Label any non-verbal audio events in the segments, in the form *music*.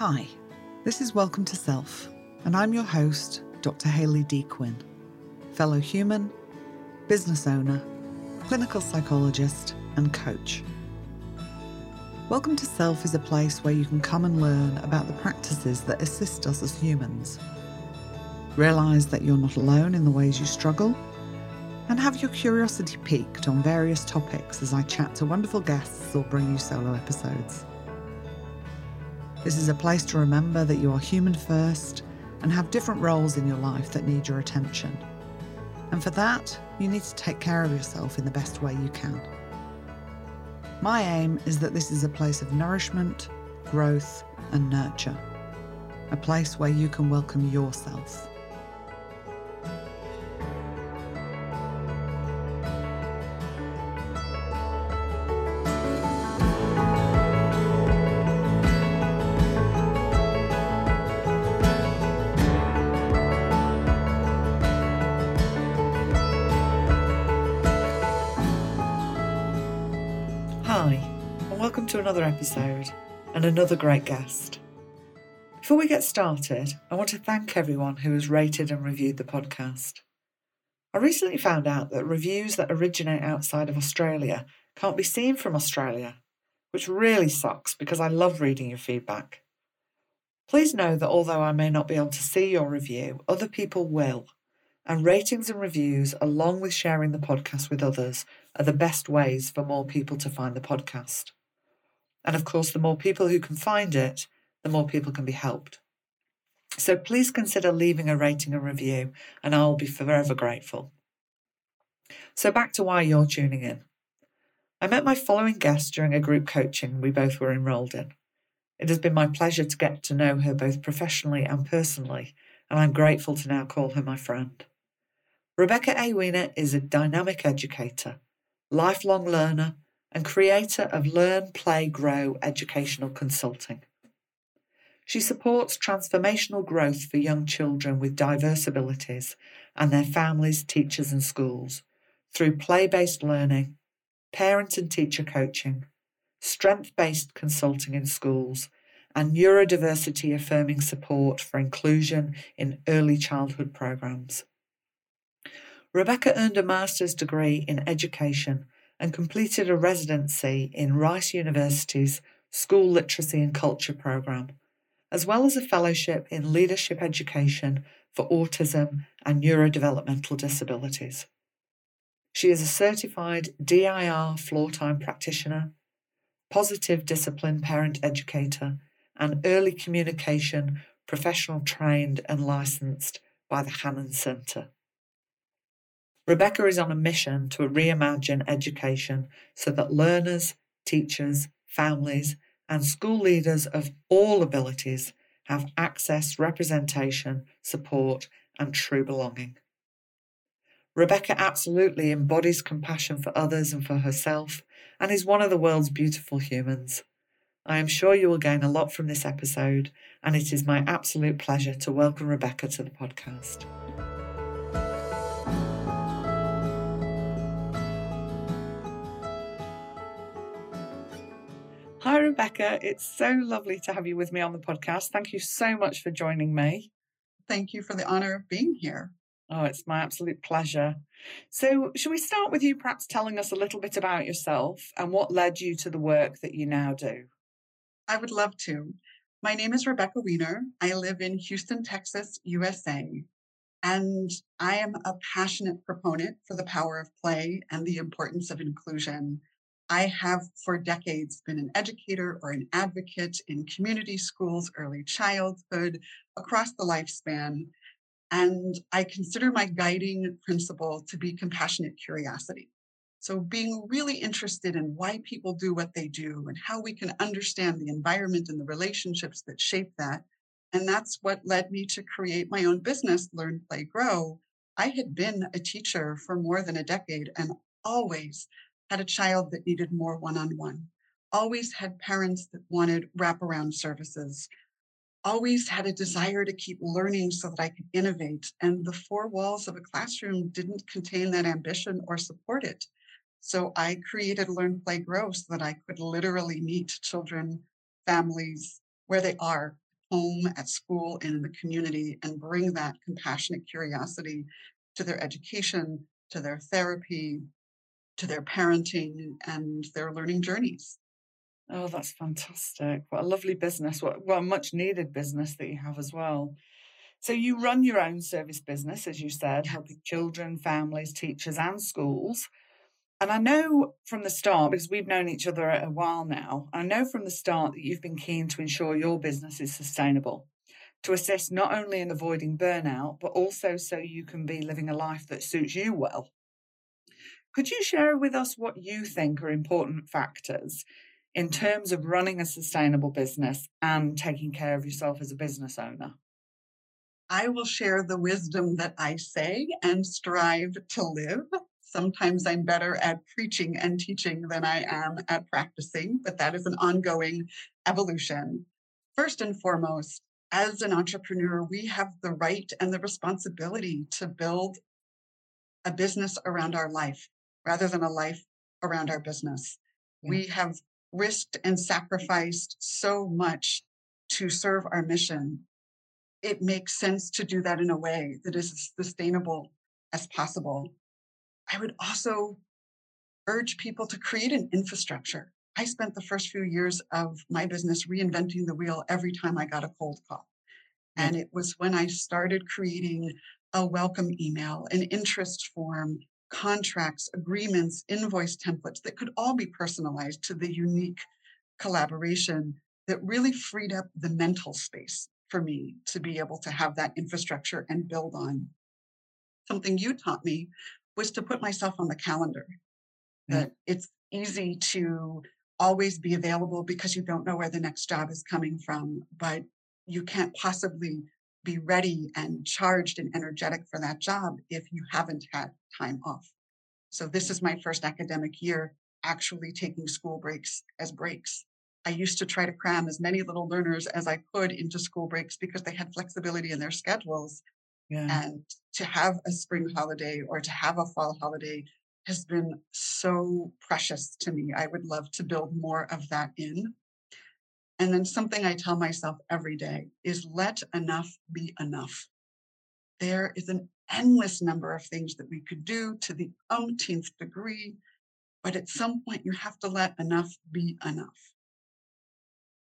Hi, this is Welcome to Self, and I'm your host, Dr. Hayley D. Quinn, fellow human, business owner, clinical psychologist, and coach. Welcome to Self is a place where you can come and learn about the practices that assist us as humans. Realise that you're not alone in the ways you struggle, and have your curiosity piqued on various topics as I chat to wonderful guests or bring you solo episodes. This is a place to remember that you are human first and have different roles in your life that need your attention. And for that, you need to take care of yourself in the best way you can. My aim is that this is a place of nourishment, growth, and nurture. A place where you can welcome yourself. And another great guest. Before we get started, I want to thank everyone who has rated and reviewed the podcast. I recently found out that reviews that originate outside of Australia can't be seen from Australia, which really sucks because I love reading your feedback. Please know that although I may not be able to see your review, other people will, and ratings and reviews, along with sharing the podcast with others, are the best ways for more people to find the podcast. And of course, the more people who can find it, the more people can be helped. So please consider leaving a rating and review, and I'll be forever grateful. So back to why you're tuning in. I met my following guest during a group coaching we both were enrolled in. It has been my pleasure to get to know her both professionally and personally, and I'm grateful to now call her my friend. Rebecca A. Weiner is a dynamic educator, lifelong learner, and creator of Learn, Play, Grow educational consulting. She supports transformational growth for young children with diverse abilities and their families, teachers, and schools through play based learning, parent and teacher coaching, strength based consulting in schools, and neurodiversity affirming support for inclusion in early childhood programs. Rebecca earned a master's degree in education and completed a residency in Rice University's School Literacy and Culture program, as well as a fellowship in leadership education for autism and neurodevelopmental disabilities. She is a certified DIR Floortime practitioner, positive discipline parent educator, and early communication professional trained and licensed by the Hanen Centre. Rebecca is on a mission to reimagine education so that learners, teachers, families, and school leaders of all abilities have access, representation, support, and true belonging. Rebecca absolutely embodies compassion for others and for herself and is one of the world's beautiful humans. I am sure you will gain a lot from this episode, and it is my absolute pleasure to welcome Rebecca to the podcast. Rebecca. It's so lovely to have you with me on the podcast. Thank you so much for joining me. Thank you for the honor of being here. Oh, it's my absolute pleasure. So, shall we start with you perhaps telling us a little bit about yourself and what led you to the work that you now do? I would love to. My name is Rebecca Weiner. I live in Houston, Texas, USA. And I am a passionate proponent for the power of play and the importance of inclusion. I have for decades been an educator or an advocate in community schools, early childhood, across the lifespan. And I consider my guiding principle to be compassionate curiosity. So, being really interested in why people do what they do and how we can understand the environment and the relationships that shape that. And that's what led me to create my own business, Learn, Play, Grow. I had been a teacher for more than a decade and always had a child that needed more one on one, always had parents that wanted wraparound services, always had a desire to keep learning so that I could innovate. And the four walls of a classroom didn't contain that ambition or support it. So I created Learn, Play, Grow so that I could literally meet children, families where they are home, at school, and in the community, and bring that compassionate curiosity to their education, to their therapy, to their parenting, and their learning journeys. Oh, that's fantastic. What a lovely business. What, what a much needed business that you have as well. So you run your own service business, as you said, helping children, families, teachers, and schools. And I know from the start, because we've known each other a while now, I know from the start that you've been keen to ensure your business is sustainable, to assist not only in avoiding burnout, but also so you can be living a life that suits you well. Could you share with us what you think are important factors in terms of running a sustainable business and taking care of yourself as a business owner? I will share the wisdom that I say and strive to live. Sometimes I'm better at preaching and teaching than I am at practicing, but that is an ongoing evolution. First and foremost, as an entrepreneur, we have the right and the responsibility to build a business around our life rather than a life around our business. Yeah. We have risked and sacrificed so much to serve our mission. It makes sense to do that in a way that is as sustainable as possible. I would also urge people to create an infrastructure. I spent the first few years of my business reinventing the wheel every time I got a cold call. And it was when I started creating a welcome email, an interest form, contracts, agreements, invoice templates that could all be personalized to the unique collaboration that really freed up the mental space for me to be able to have that infrastructure and build on. Something you taught me was to put myself on the calendar. Mm. That it's easy to always be available because you don't know where the next job is coming from, but you can't possibly be ready and charged and energetic for that job if you haven't had time off. So this is my first academic year actually taking school breaks as breaks. I used to try to cram as many little learners as I could into school breaks because they had flexibility in their schedules. Yeah. And to have a spring holiday or to have a fall holiday has been so precious to me. I would love to build more of that in. And then something I tell myself every day is let enough be enough. There is an endless number of things that we could do to the umpteenth degree, but at some point you have to let enough be enough.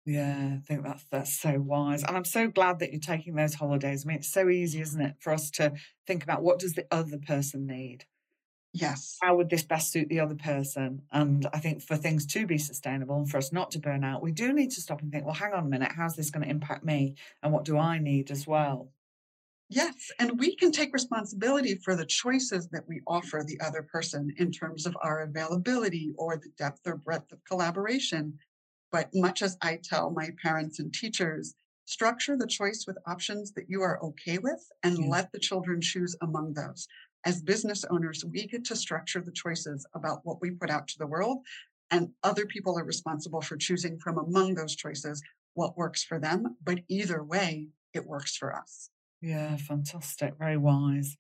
Yeah, I think that's that's so wise. And I'm so glad that you're taking those holidays. I mean, it's so easy, isn't it, for us to think about what does the other person need? Yes. How would this best suit the other person? And I think for things to be sustainable and for us not to burn out, we do need to stop and think, well, hang on a minute, how's this going to impact me? And what do I need as well? Yes, and we can take responsibility for the choices that we offer the other person in terms of our availability or the depth or breadth of collaboration. But much as I tell my parents and teachers, structure the choice with options that you are okay with and yeah. let the children choose among those. As business owners, we get to structure the choices about what we put out to the world, and other people are responsible for choosing from among those choices what works for them. But either way, it works for us. Yeah, fantastic. Very wise.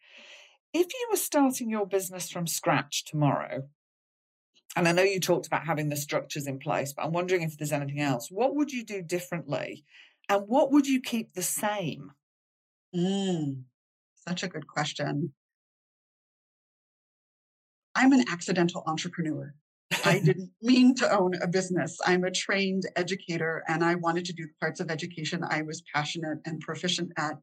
If you were starting your business from scratch tomorrow, and I know you talked about having the structures in place, but I'm wondering if there's anything else. What would you do differently? And what would you keep the same? Mm, such a good question. I'm an accidental entrepreneur. I *laughs* didn't mean to own a business. I'm a trained educator and I wanted to do the parts of education I was passionate and proficient at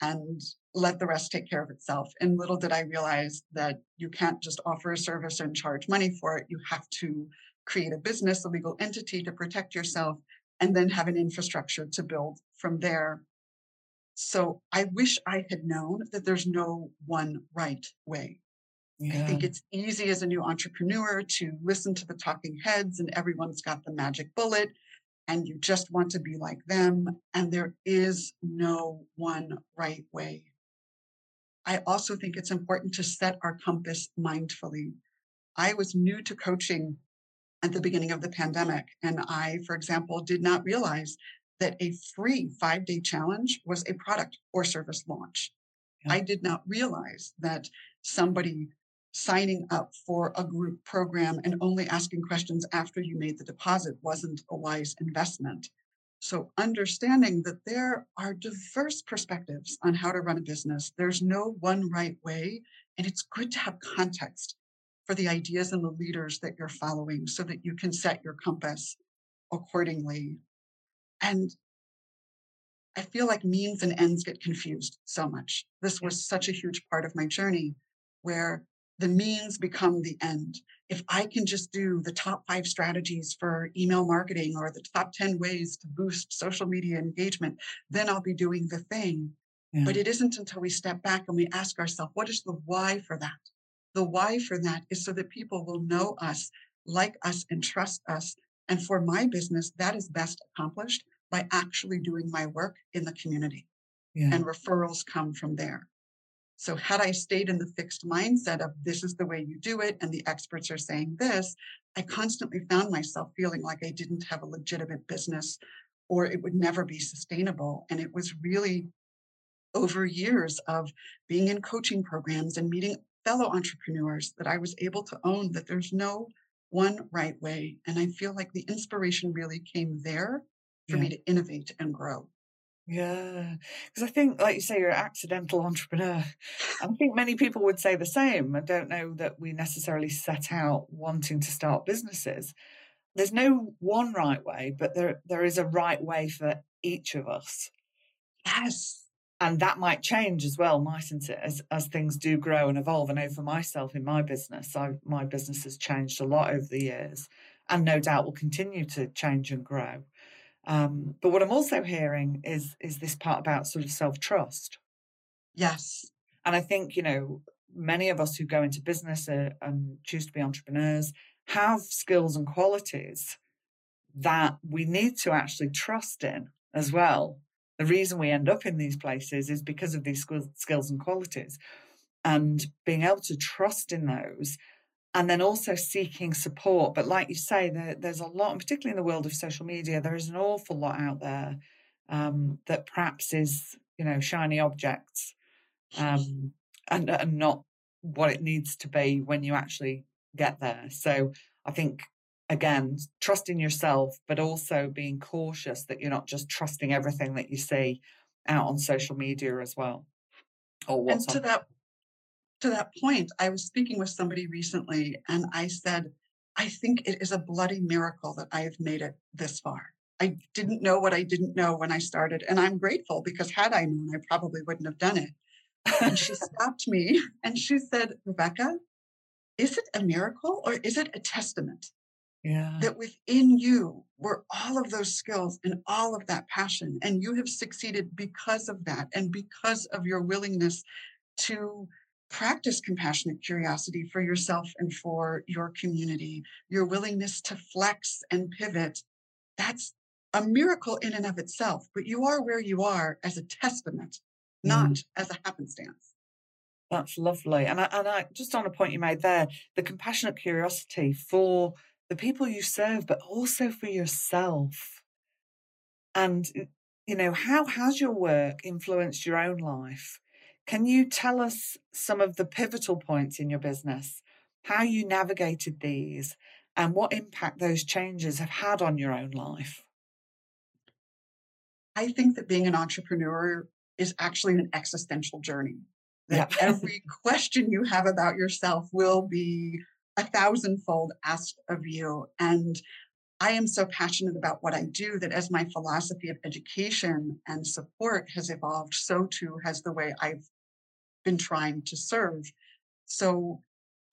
and let the rest take care of itself. And little did I realize that you can't just offer a service and charge money for it. You have to create a business, a legal entity to protect yourself, and then have an infrastructure to build from there. So I wish I had known that there's no one right way. Yeah. I think it's easy as a new entrepreneur to listen to the talking heads and everyone's got the magic bullet and you just want to be like them. And there is no one right way. I also think it's important to set our compass mindfully. I was new to coaching at the beginning of the pandemic. And I, for example, did not realize that a free five day challenge was a product or service launch. Yeah. I did not realize that somebody signing up for a group program and only asking questions after you made the deposit wasn't a wise investment. So, understanding that there are diverse perspectives on how to run a business, there's no one right way. And it's good to have context for the ideas and the leaders that you're following so that you can set your compass accordingly. And I feel like means and ends get confused so much. This was such a huge part of my journey where the means become the end. If I can just do the top five strategies for email marketing or the top 10 ways to boost social media engagement, then I'll be doing the thing. Yeah. But it isn't until we step back and we ask ourselves, what is the why for that? The why for that is so that people will know us, like us, and trust us. And for my business, that is best accomplished by actually doing my work in the community. Yeah. And referrals come from there. So, had I stayed in the fixed mindset of this is the way you do it, and the experts are saying this, I constantly found myself feeling like I didn't have a legitimate business or it would never be sustainable. And it was really over years of being in coaching programs and meeting fellow entrepreneurs that I was able to own that there's no one right way. And I feel like the inspiration really came there for yeah. me to innovate and grow. Yeah, because I think, like you say, you're an accidental entrepreneur. I think many people would say the same. I don't know that we necessarily set out wanting to start businesses. There's no one right way, but there there is a right way for each of us. Yes. And that might change as well, mightn't it? As as things do grow and evolve. I know for myself in my business, I my business has changed a lot over the years, and no doubt will continue to change and grow. Um, but what I'm also hearing is is this part about sort of self trust. Yes, and I think you know many of us who go into business uh, and choose to be entrepreneurs have skills and qualities that we need to actually trust in as well. The reason we end up in these places is because of these skills and qualities, and being able to trust in those and then also seeking support. But like you say, there, there's a lot, and particularly in the world of social media, there is an awful lot out there um, that perhaps is, you know, shiny objects um, *laughs* and, and not what it needs to be when you actually get there. So I think, again, trusting yourself, but also being cautious that you're not just trusting everything that you see out on social media as well. Or what's and to on- that to that point, I was speaking with somebody recently and I said, I think it is a bloody miracle that I have made it this far. I didn't know what I didn't know when I started. And I'm grateful because had I known, I probably wouldn't have done it. And she *laughs* stopped me and she said, Rebecca, is it a miracle or is it a testament? Yeah. That within you were all of those skills and all of that passion, and you have succeeded because of that and because of your willingness to practice compassionate curiosity for yourself and for your community, your willingness to flex and pivot, that's a miracle in and of itself. But you are where you are as a testament, not mm. as a happenstance. That's lovely. And I, and I, just on a point you made there, the compassionate curiosity for the people you serve, but also for yourself. And, you know, how has your work influenced your own life? Can you tell us some of the pivotal points in your business, how you navigated these, and what impact those changes have had on your own life? I think that being an entrepreneur is actually an existential journey. That yeah. *laughs* every question you have about yourself will be a thousandfold asked of you. And I am so passionate about what I do that as my philosophy of education and support has evolved, so too has the way I've been trying to serve. So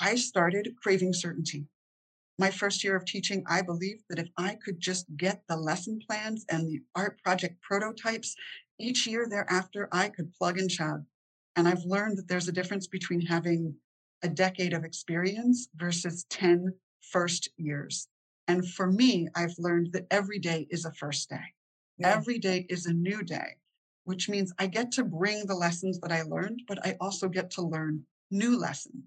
I started craving certainty. My first year of teaching, I believed that if I could just get the lesson plans and the art project prototypes, each year thereafter, I could plug and chug. And I've learned that there's a difference between having a decade of experience versus 10 first years. And for me, I've learned that every day is a first day. Yeah. Every day is a new day which means I get to bring the lessons that I learned, but I also get to learn new lessons.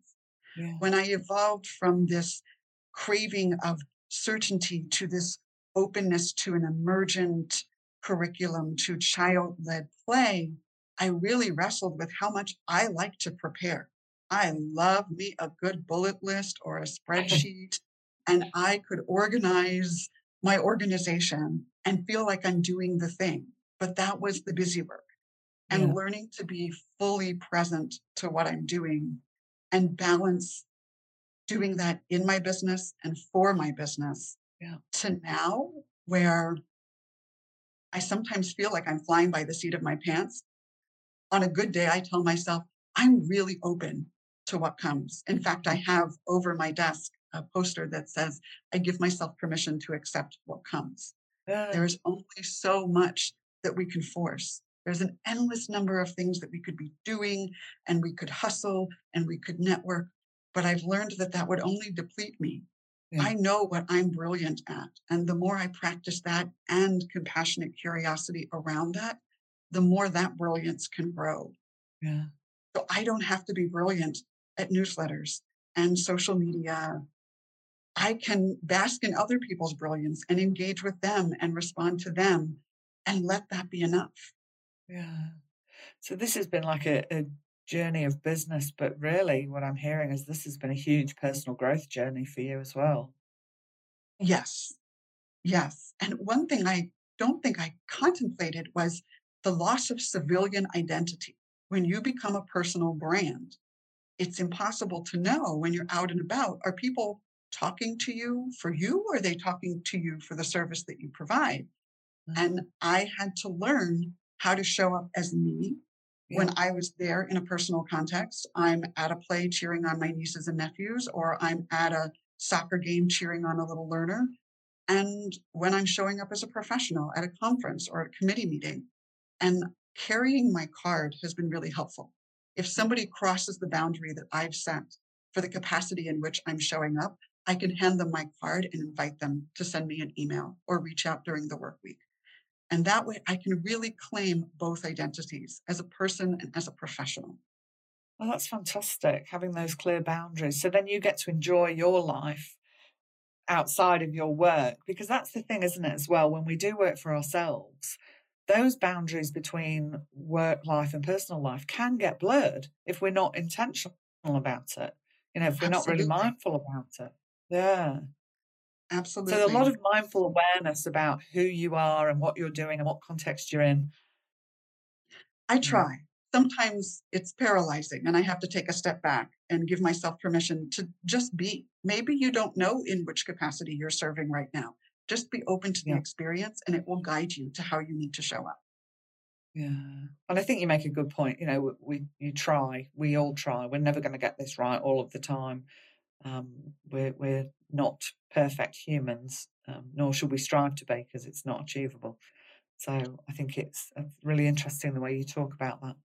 Yeah. When I evolved from this craving of certainty to this openness to an emergent curriculum, to child led play, I really wrestled with how much I like to prepare. I love me a good bullet list or a *laughs* spreadsheet, and I could organize my organization and feel like I'm doing the thing. But that was the busy work. And Yeah. learning to be fully present to what I'm doing and balance doing that in my business and for my business Yeah. to now where I sometimes feel like I'm flying by the seat of my pants. On a good day, I tell myself, I'm really open to what comes. In fact, I mm-hmm. have over my desk a poster that says, I give myself permission to accept what comes. Yeah. There's only so much that we can force. There's an endless number of things that we could be doing, and we could hustle and we could network. But I've learned that that would only deplete me. Yeah. I know what I'm brilliant at. And the more I practice that and compassionate curiosity around that, the more that brilliance can grow. Yeah. So I don't have to be brilliant at newsletters and social media. I can bask in other people's brilliance and engage with them and respond to them and let that be enough. Yeah. So this has been like a, a journey of business, but really what I'm hearing is this has been a huge personal growth journey for you as well. Yes. Yes. And one thing I don't think I contemplated was the loss of civilian identity. When you become a personal brand, it's impossible to know when you're out and about. Are people talking to you for you or are they talking to you for the service that you provide? And mm. I had to learn how to show up as me when I was there in a personal context. I'm at a play cheering on my nieces and nephews, or I'm at a soccer game cheering on a little learner. And when I'm showing up as a professional at a conference or a committee meeting, and carrying my card has been really helpful. If somebody crosses the boundary that I've set for the capacity in which I'm showing up, I can hand them my card and invite them to send me an email or reach out during the work week. And that way I can really claim both identities as a person and as a professional. Well, that's fantastic, having those clear boundaries. So then you get to enjoy your life outside of your work, because that's the thing, isn't it, as well? When we do work for ourselves, those boundaries between work life and personal life can get blurred if we're not intentional about it. You know, if we're not really mindful about it. Yeah. Absolutely. So a lot of mindful awareness about who you are and what you're doing and what context you're in. I mm-hmm. try. Sometimes it's paralyzing and I have to take a step back and give myself permission to just be. Maybe you don't know in which capacity you're serving right now. Just be open to the Yeah. experience and it will guide you to how you need to show up. Yeah. And I think you make a good point. You know, we, we you try, we all try. We're never going to get this right all of the time. Um, we're we're not perfect humans, um, nor should we strive to be because it's not achievable. So I think it's uh, really interesting the way you talk about that.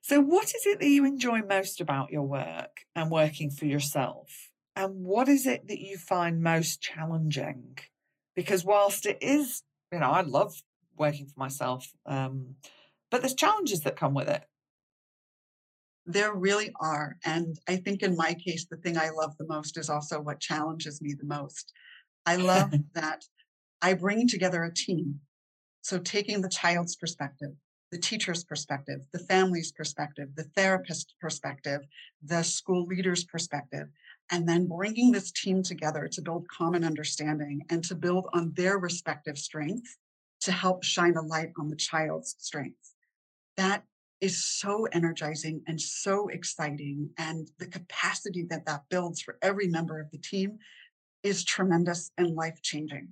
So, what is it that you enjoy most about your work and working for yourself? And what is it that you find most challenging? Because whilst it is, you know, I love working for myself, um, but there's challenges that come with it. There really are. And I think in my case, the thing I love the most is also what challenges me the most. I love *laughs* that I bring together a team. So taking the child's perspective, the teacher's perspective, the family's perspective, the therapist's perspective, the school leader's perspective, and then bringing this team together to build common understanding and to build on their respective strengths to help shine a light on the child's strengths. That is so energizing and so exciting. And the capacity that that builds for every member of the team is tremendous and life changing.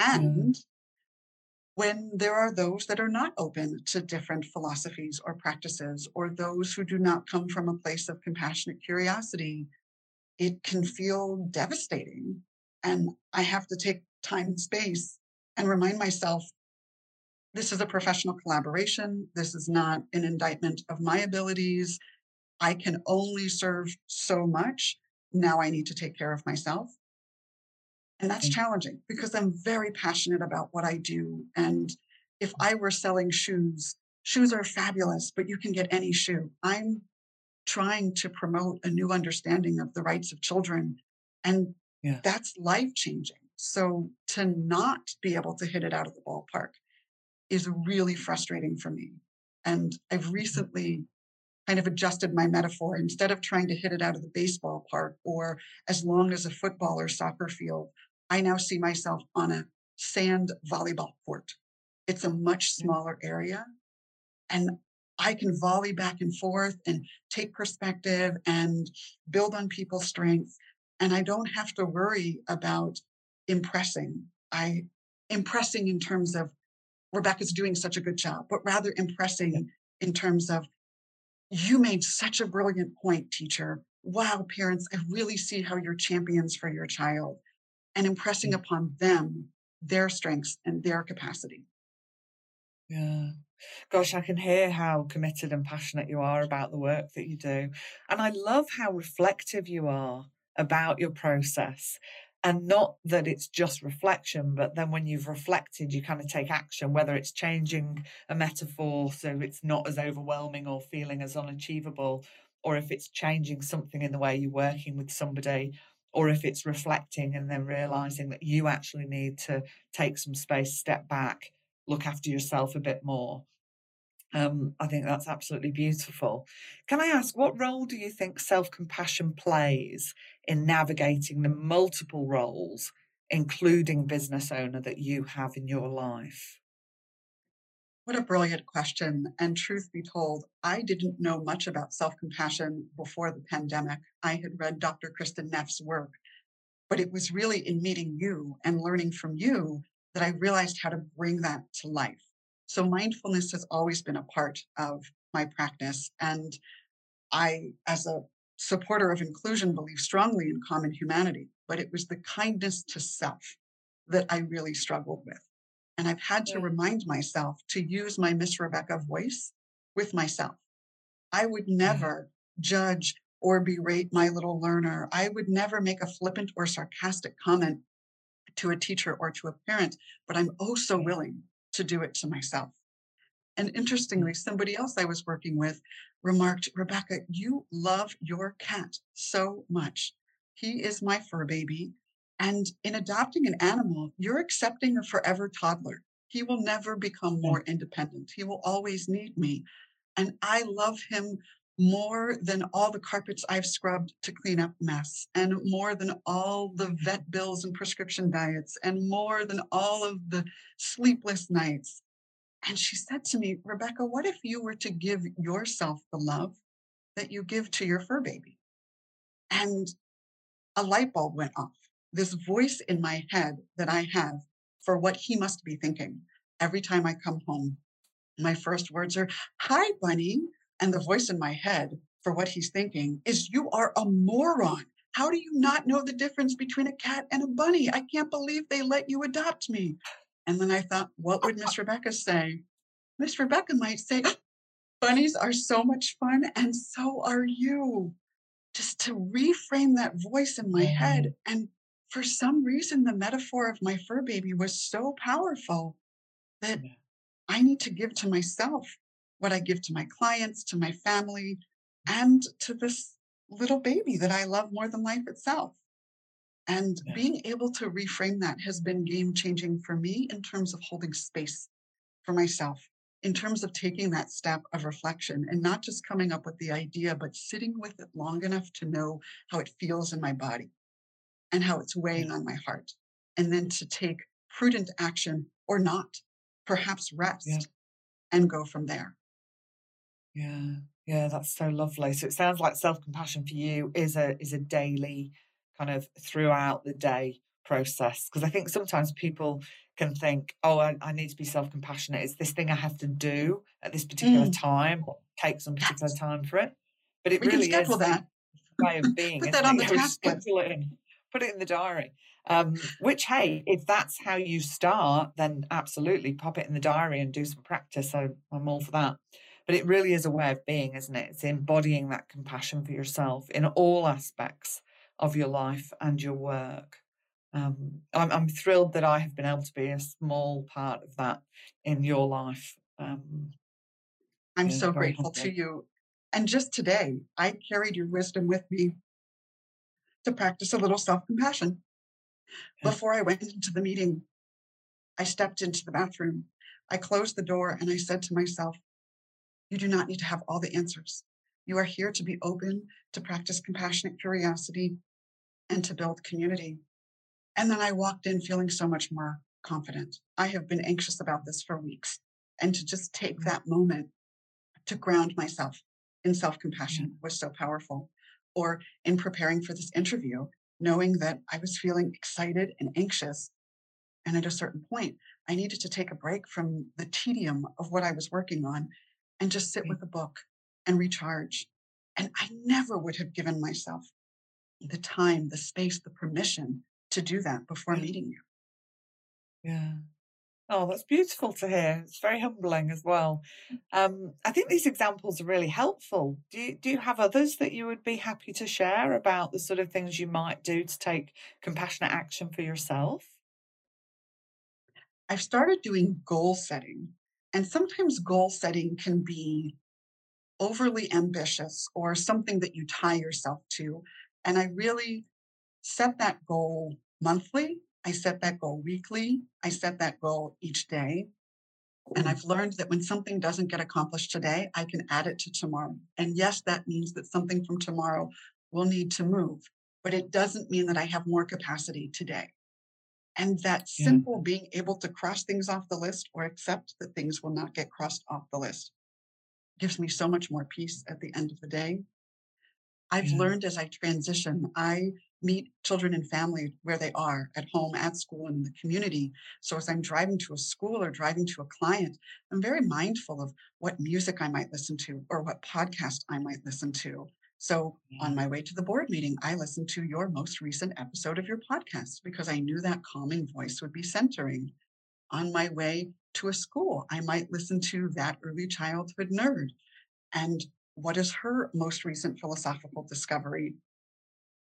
Mm-hmm. And when there are those that are not open to different philosophies or practices, or those who do not come from a place of compassionate curiosity, it can feel devastating. And I have to take time and space and remind myself this is a professional collaboration. This is not an indictment of my abilities. I can only serve so much. Now I need to take care of myself. And that's Mm. challenging because I'm very passionate about what I do. And if I were selling shoes, shoes are fabulous, but you can get any shoe. I'm trying to promote a new understanding of the rights of children. And Yeah. that's life changing. So to not be able to hit it out of the ballpark is really frustrating for me. And I've mm-hmm. recently kind of adjusted my metaphor. Instead of trying to hit it out of the baseball park or as long as a football or soccer field, I now see myself on a sand volleyball court. It's a much mm-hmm. smaller area. And I can volley back and forth and take perspective and build on people's strengths. And I don't have to worry about impressing. I impressing in terms of Rebecca's doing such a good job, but rather impressing in terms of you made such a brilliant point, teacher. Wow, parents, I really see how you're champions for your child and impressing mm. upon them their strengths and their capacity. Yeah. Gosh, I can hear how committed and passionate you are about the work that you do. And I love how reflective you are about your process. And not that it's just reflection, but then when you've reflected, you kind of take action, whether it's changing a metaphor so it's not as overwhelming or feeling as unachievable, or if it's changing something in the way you're working with somebody, or if it's reflecting and then realizing that you actually need to take some space, step back, look after yourself a bit more. Um, I think that's absolutely beautiful. Can I ask, what role do you think self compassion plays in navigating the multiple roles, including business owner, that you have in your life? What a brilliant question. And truth be told, I didn't know much about self compassion before the pandemic. I had read Dr. Kristin Neff's work, but it was really in meeting you and learning from you that I realized how to bring that to life. So mindfulness has always been a part of my practice. And I, as a supporter of inclusion, believe strongly in common humanity, but it was the kindness to self that I really struggled with. And I've had to mm. remind myself to use my Miss Rebecca voice with myself. I would mm-hmm. never judge or berate my little learner. I would never make a flippant or sarcastic comment to a teacher or to a parent, but I'm oh so mm-hmm. willing to do it to myself. And mm-hmm. interestingly, somebody else I was working with remarked, Rebecca, you love your cat so much. He is my fur baby. And in adopting an animal, you're accepting a forever toddler. He will never become mm. more independent. He will always need me. And I love him more than all the carpets I've scrubbed to clean up mess, and more than all the vet bills and prescription diets, and more than all of the sleepless nights. And she said to me, Rebecca, what if you were to give yourself the love that you give to your fur baby? And a light bulb went off. This voice in my head that I have for what he must be thinking every time I come home. My first words are, Hi, bunny. And the voice in my head for what he's thinking is, You are a moron. How do you not know the difference between a cat and a bunny? I can't believe they let you adopt me. And then I thought, What would Miss Rebecca say? Miss Rebecca might say, *gasps* Bunnies are so much fun, and so are you. Just to reframe that voice in my head. And for some reason, the metaphor of my fur baby was so powerful that I need to give to myself what I give to my clients, to my family, and to this little baby that I love more than life itself. And yeah. being able to reframe that has been game changing for me in terms of holding space for myself, in terms of taking that step of reflection and not just coming up with the idea, but sitting with it long enough to know how it feels in my body and how it's weighing on my heart. And then to take prudent action or not, perhaps rest yeah. and go from there. Yeah, yeah, that's so lovely. So it sounds like self-compassion for you is a is a daily kind of throughout the day process. Because I think sometimes people can think, oh, I, I need to be self-compassionate. It's this thing I have to do at this particular mm. time, or take some particular time for it. But it we really can is that. way of *laughs* being. Put that on it? the task list. Put it in the diary. Um, which, hey, if that's how you start, then absolutely pop it in the diary and do some practice. So I'm all for that. But it really is a way of being, isn't it? It's embodying that compassion for yourself in all aspects of your life and your work. Um, I'm, I'm, thrilled that I have been able to be a small part of that in your life. Um, I'm so grateful to you. And just today, I carried your wisdom with me to practice a little self compassion. Yeah. Before I went into the meeting, I stepped into the bathroom. I closed the door and I said to myself, you do not need to have all the answers. You are here to be open, to practice compassionate curiosity, and to build community. And then I walked in feeling so much more confident. I have been anxious about this for weeks. And to just take Mm. that moment to ground myself in self compassion was so powerful. Or in preparing for this interview, knowing that I was feeling excited and anxious. And at a certain point, I needed to take a break from the tedium of what I was working on and just sit Mm. with a book and recharge. And I never would have given myself the time, the space, the permission to do that before meeting you. Yeah. Oh, that's beautiful to hear. It's very humbling as well. Um, I think these examples are really helpful. Do you, do you have others that you would be happy to share about the sort of things you might do to take compassionate action for yourself? I've started doing goal setting, and sometimes goal setting can be overly ambitious or something that you tie yourself to. And I really set that goal monthly. I set that goal weekly. I set that goal each day. And I've learned that when something doesn't get accomplished today, I can add it to tomorrow. And yes, that means that something from tomorrow will need to move, but it doesn't mean that I have more capacity today. And that Yeah. simple being able to cross things off the list or accept that things will not get crossed off the list gives me so much more peace at the end of the day. I've Yeah. learned as I transition, I meet children and family where they are at home, at school, and in the community. So as I'm driving to a school or driving to a client, I'm very mindful of what music I might listen to or what podcast I might listen to. So on mm-hmm. my way to the board meeting, I listened to your most recent episode of your podcast because I knew that calming voice would be centering. On my way to a school, I might listen to that early childhood nerd. And what is her most recent philosophical discovery?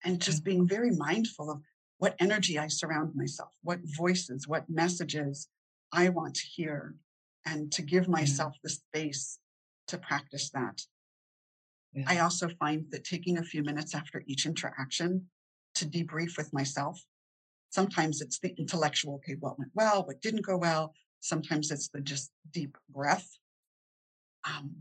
And just being mm-hmm. very mindful of what energy I surround myself, what voices, what messages I want to hear, and to give mm-hmm. myself the space to practice that. I also find that taking a few minutes after each interaction to debrief with myself, sometimes it's the intellectual, okay, what went well, what didn't go well. Sometimes it's the just deep breath. Um,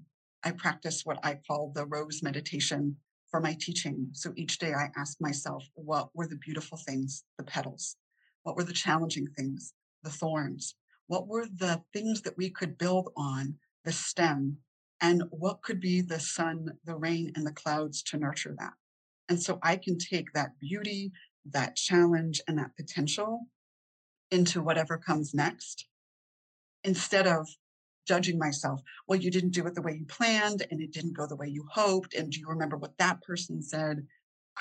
I practice what I call the rose meditation for my teaching. So each day I ask myself, what were the beautiful things, the petals? What were the challenging things, the thorns? What were the things that we could build on, the stem? And what could be the sun, the rain, and the clouds to nurture that? And so I can take that beauty, that challenge, and that potential into whatever comes next instead of judging myself. Well, you didn't do it the way you planned, and it didn't go the way you hoped. And do you remember what that person said?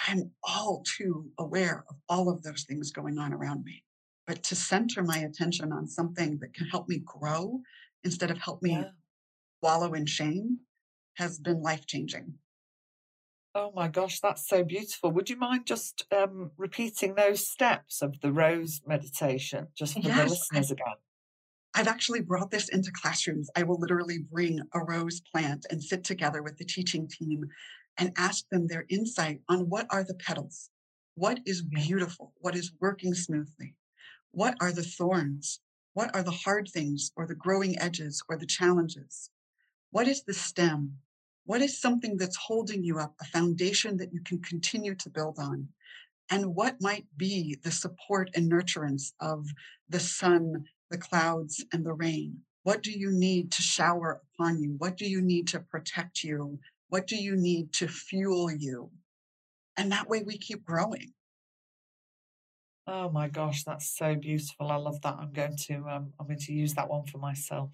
I'm all too aware of all of those things going on around me. But to center my attention on something that can help me grow instead of help me Yeah. Wallow in shame has been life changing. Oh my gosh, that's so beautiful. Would you mind just um, repeating those steps of the rose meditation just for the Yes, I, listeners again? I've actually brought this into classrooms. I will literally bring a rose plant and sit together with the teaching team and ask them their insight on what are the petals? What is beautiful? What is working smoothly? What are the thorns? What are the hard things or the growing edges or the challenges? What is the stem? What is something that's holding you up, a foundation that you can continue to build on? And what might be the support and nurturance of the sun, the clouds, and the rain? What do you need to shower upon you? What do you need to protect you? What do you need to fuel you? And that way we keep growing. Oh my gosh, that's so beautiful. I love that. I'm going to um, I'm going to use that one for myself.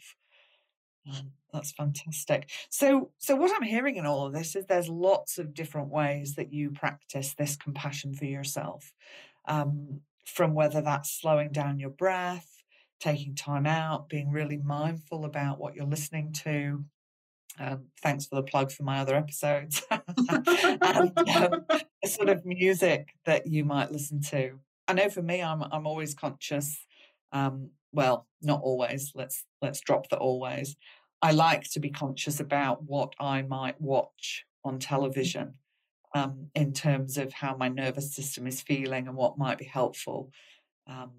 Um, that's fantastic. So, so what I'm hearing in all of this is there's lots of different ways that you practice this compassion for yourself. Um, from whether that's slowing down your breath, taking time out, being really mindful about what you're listening to. Um, thanks for the plug for my other episodes. *laughs* and um, *laughs* the sort of music that you might listen to. I know for me, I'm I'm always conscious. Um, well, not always. Let's let's drop the always. I like to be conscious about what I might watch on television um, in terms of how my nervous system is feeling and what might be helpful. Um,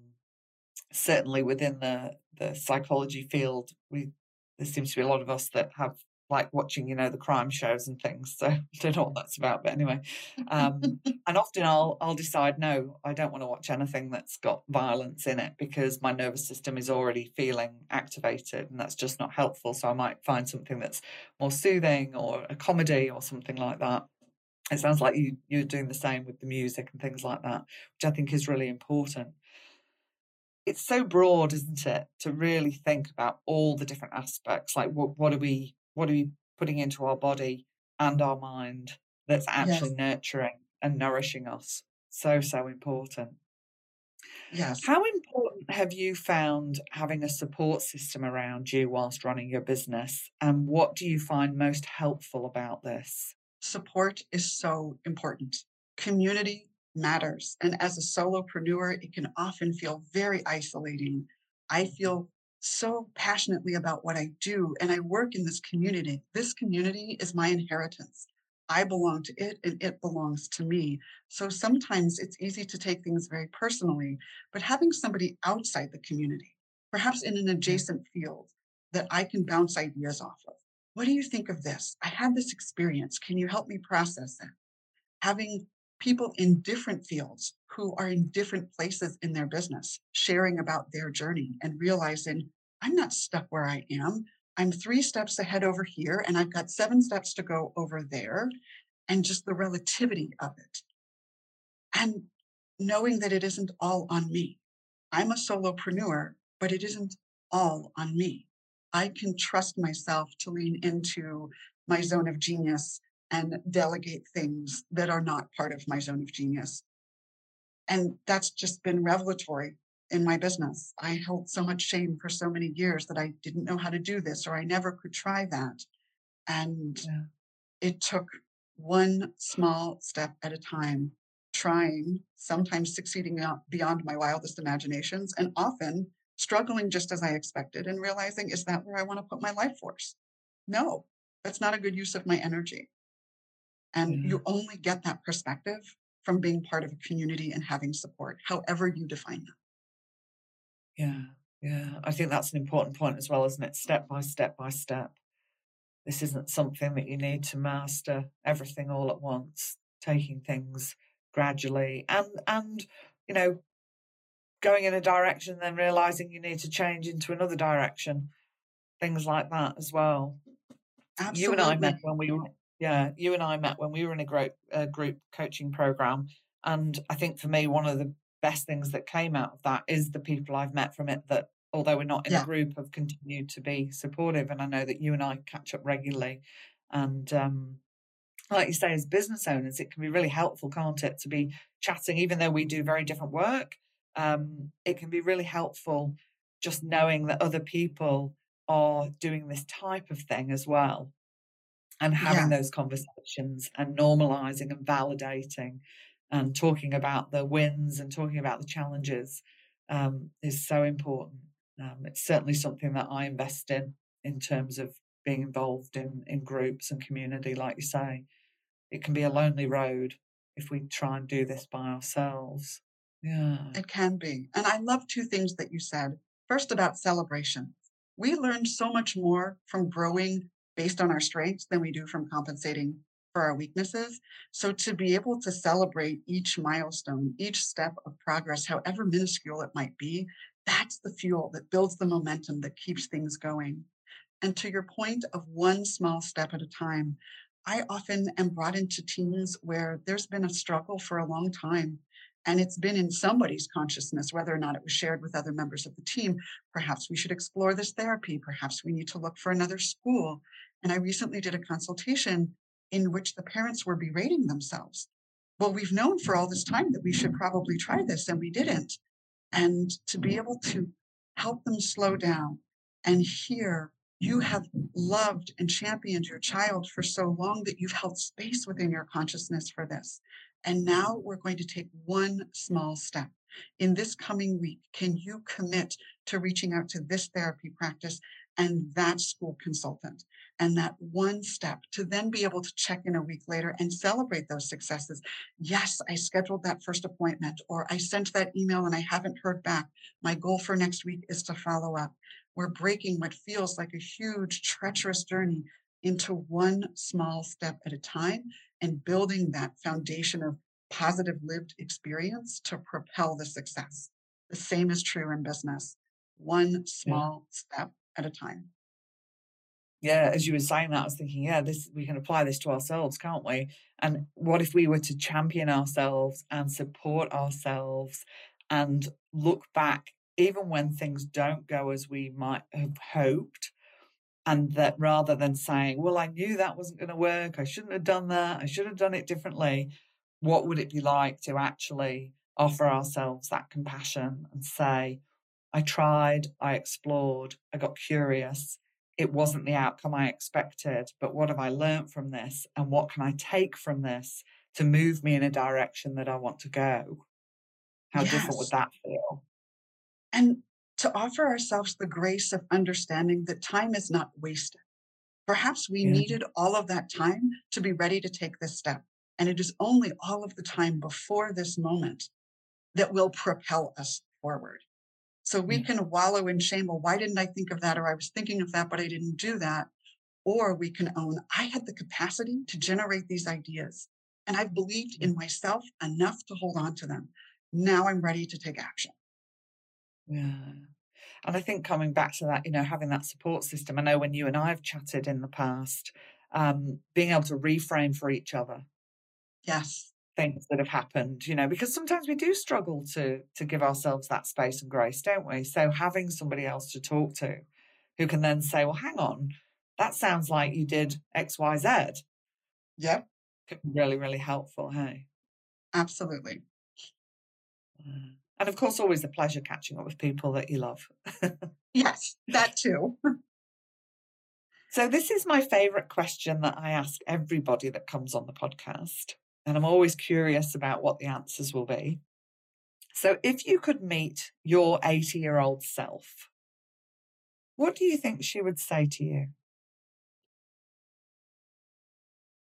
certainly within the the psychology field, we there seems to be a lot of us that have like watching, you know, the crime shows and things. So *laughs* I don't know what that's about, but anyway. Um, *laughs* and often I'll I'll decide no, I don't want to watch anything that's got violence in it because my nervous system is already feeling activated, and that's just not helpful. So I might find something that's more soothing or a comedy or something like that. It sounds like you you're doing the same with the music and things like that, which I think is really important it's so broad, isn't it, to really think about all the different aspects. Like what what are we what are we putting into our body and our mind that's actually yes. nurturing and nourishing us? So, so important. Yes. How important have you found having a support system around you whilst running your business? And what do you find most helpful about this? Support is so important. Community matters. And as a solopreneur, it can often feel very isolating. I mm. feel so passionately about what I do, and I work in this community. This community is my inheritance. I belong to it and it belongs to me. So sometimes it's easy to take things very personally, but having somebody outside the community, perhaps in an mm-hmm. adjacent field, that I can bounce ideas off of. What do you think of this? I had this experience. Can you help me process it? Having people in different fields who are in different places in their business, sharing about their journey and realizing I'm not stuck where I am. I'm three steps ahead over here, and I've got seven steps to go over there, and just the relativity of it. And knowing that it isn't all on me. I'm a solopreneur, but it isn't all on me. I can trust myself to lean into my zone of genius and delegate things that are not part of my zone of genius. And that's just been revelatory in my business. I held so much shame for so many years that I didn't know how to do this or I never could try that. And yeah. it took one small step at a time, trying, sometimes succeeding beyond my wildest imaginations, and often struggling just as I expected and realizing, is that where I want to put my life force? No, that's not a good use of my energy. And mm-hmm. you only get that perspective from being part of a community and having support, however you define that. Yeah, yeah. I think that's an important point as well, isn't it? Step by step by step. This isn't something that you need to master everything all at once, taking things gradually and and you know going in a direction then realizing you need to change into another direction things like that as well Absolutely. you and i met when we were yeah, you and I met when we were in a group a group coaching program, and I think for me one of the best things that came out of that is the people I've met from it that although we're not in yeah. a group have continued to be supportive and I know that you and I catch up regularly and um, like you say as business owners it can be really helpful can't it to be chatting even though we do very different work um, it can be really helpful just knowing that other people are doing this type of thing as well and having yeah. those conversations and normalizing and validating and talking about the wins and talking about the challenges um, is so important. Um, it's certainly something that I invest in in terms of being involved in in groups and community, like you say. It can be a lonely road if we try and do this by ourselves. Yeah. It can be. And I love two things that you said. First, about celebration. We learn so much more from growing based on our strengths than we do from compensating for our weaknesses. So to be able to celebrate each milestone, each step of progress, however minuscule it might be, that's the fuel that builds the momentum that keeps things going. And to your point of one small step at a time, I often am brought into teams where there's been a struggle for a long time. And it's been in somebody's consciousness, whether or not it was shared with other members of the team. Perhaps we should explore this therapy. Perhaps we need to look for another school. And I recently did a consultation in which the parents were berating themselves. Well, we've known for all this time that we should probably try this, and we didn't. And to be able to help them slow down and hear you have loved and championed your child for so long that you've held space within your consciousness for this. And now we're going to take one small step. In this coming week, can you commit to reaching out to this therapy practice and that school consultant and that one step to then be able to check in a week later and celebrate those successes. Yes, I scheduled that first appointment or I sent that email and I haven't heard back. My goal for next week is to follow up. We're breaking what feels like a huge, treacherous journey into one small step at a time and building that foundation of positive lived experience to propel the success. The same is true in business, one small yeah. step at a time. Yeah, as you were saying that, I was thinking, yeah, this we can apply this to ourselves, can't we? And what if we were to champion ourselves and support ourselves and look back, even when things don't go as we might have hoped, and that rather than saying, well, I knew that wasn't going to work, I shouldn't have done that, I should have done it differently, what would it be like to actually offer ourselves that compassion and say, I tried, I explored, I got curious. It wasn't the outcome I expected, but what have I learned from this? And what can I take from this to move me in a direction that I want to go? How yes. different would that feel? And to offer ourselves the grace of understanding that time is not wasted. Perhaps we yeah. needed all of that time to be ready to take this step. And it is only all of the time before this moment that will propel us forward. So we can wallow in shame. Well, why didn't I think of that? Or I was thinking of that, but I didn't do that. Or we can own, I had the capacity to generate these ideas and I've believed in myself enough to hold on to them. Now I'm ready to take action. Yeah. And I think coming back to that, you know, having that support system, I know when you and I have chatted in the past, um, being able to reframe for each other. Yes. Things that have happened, you know, because sometimes we do struggle to to give ourselves that space and grace, don't we? So having somebody else to talk to who can then say, Well, hang on, that sounds like you did XYZ. Yep. Could be really, really helpful, hey? Absolutely. Mm. And of course, always a pleasure catching up with people that you love. *laughs* yes, that too. *laughs* so, this is my favorite question that I ask everybody that comes on the podcast. And I'm always curious about what the answers will be. So, if you could meet your 80 year old self, what do you think she would say to you?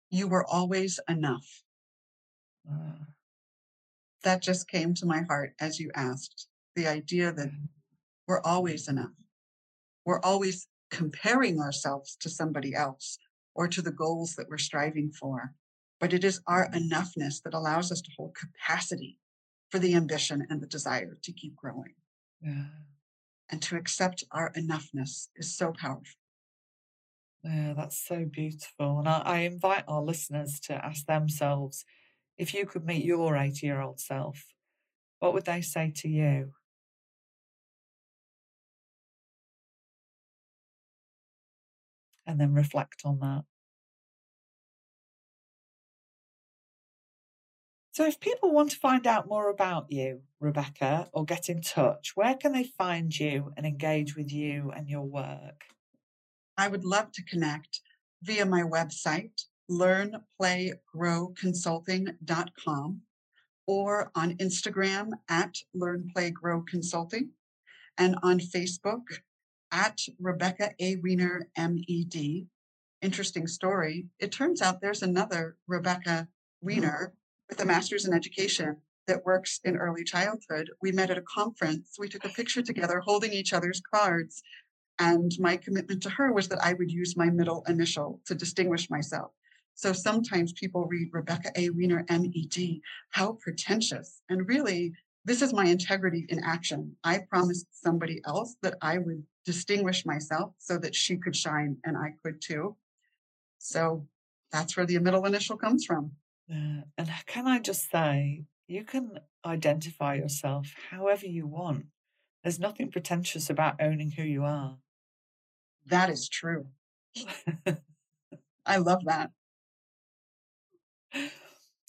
You were always enough. Uh, that just came to my heart as you asked the idea that mm-hmm. we're always enough. We're always comparing ourselves to somebody else or to the goals that we're striving for. But it is our enoughness that allows us to hold capacity for the ambition and the desire to keep growing. Yeah. And to accept our enoughness is so powerful. Yeah, that's so beautiful. And I, I invite our listeners to ask themselves if you could meet your 80 year old self, what would they say to you? And then reflect on that. So, if people want to find out more about you, Rebecca, or get in touch, where can they find you and engage with you and your work? I would love to connect via my website, learnplaygrowconsulting.com or on Instagram at learnplaygrowconsulting and on Facebook at Rebecca A. Weiner, MED. Interesting story. It turns out there's another Rebecca hmm. Weiner with a master's in education that works in early childhood. We met at a conference. We took a picture together holding each other's cards. And my commitment to her was that I would use my middle initial to distinguish myself. So sometimes people read Rebecca A. Weiner, MED. How pretentious. And really, this is my integrity in action. I promised somebody else that I would distinguish myself so that she could shine and I could too. So that's where the middle initial comes from. Uh, and can I just say, you can identify yourself however you want. There's nothing pretentious about owning who you are. That is true. *laughs* I love that.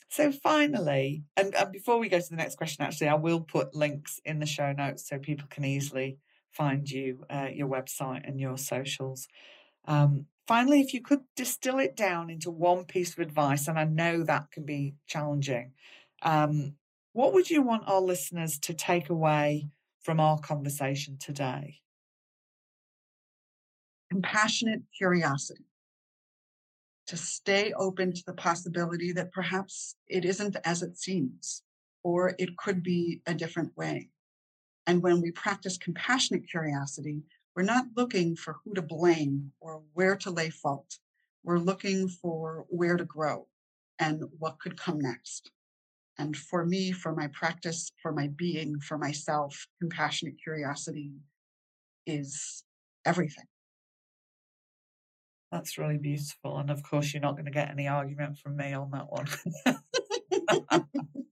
So finally, and, and before we go to the next question, actually, I will put links in the show notes so people can easily find you, uh, your website, and your socials. Um, finally, if you could distill it down into one piece of advice, and I know that can be challenging, um, what would you want our listeners to take away from our conversation today? Compassionate curiosity to stay open to the possibility that perhaps it isn't as it seems, or it could be a different way. And when we practice compassionate curiosity, we're not looking for who to blame or where to lay fault. We're looking for where to grow and what could come next. And for me, for my practice, for my being, for myself, compassionate curiosity is everything. That's really beautiful. And of course, you're not going to get any argument from me on that one.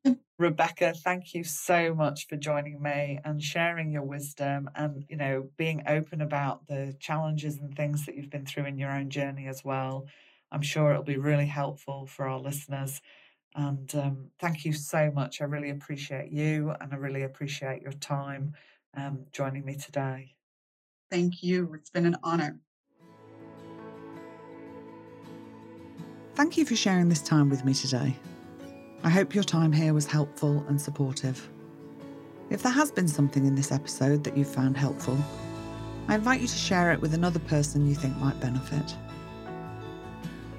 *laughs* *laughs* *laughs* Rebecca, thank you so much for joining me and sharing your wisdom and, you know, being open about the challenges and things that you've been through in your own journey as well. I'm sure it'll be really helpful for our listeners. And um, thank you so much. I really appreciate you and I really appreciate your time um, joining me today. Thank you. It's been an honor. Thank you for sharing this time with me today. I hope your time here was helpful and supportive. If there has been something in this episode that you found helpful, I invite you to share it with another person you think might benefit.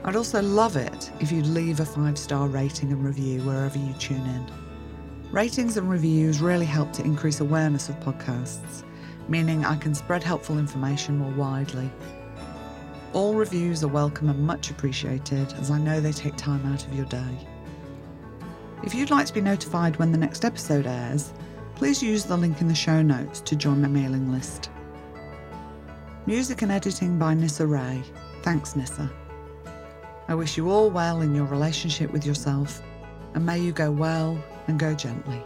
I'd also love it if you'd leave a five star rating and review wherever you tune in. Ratings and reviews really help to increase awareness of podcasts, meaning I can spread helpful information more widely. All reviews are welcome and much appreciated as I know they take time out of your day. If you'd like to be notified when the next episode airs, please use the link in the show notes to join my mailing list. Music and editing by Nissa Ray. Thanks, Nissa. I wish you all well in your relationship with yourself, and may you go well and go gently.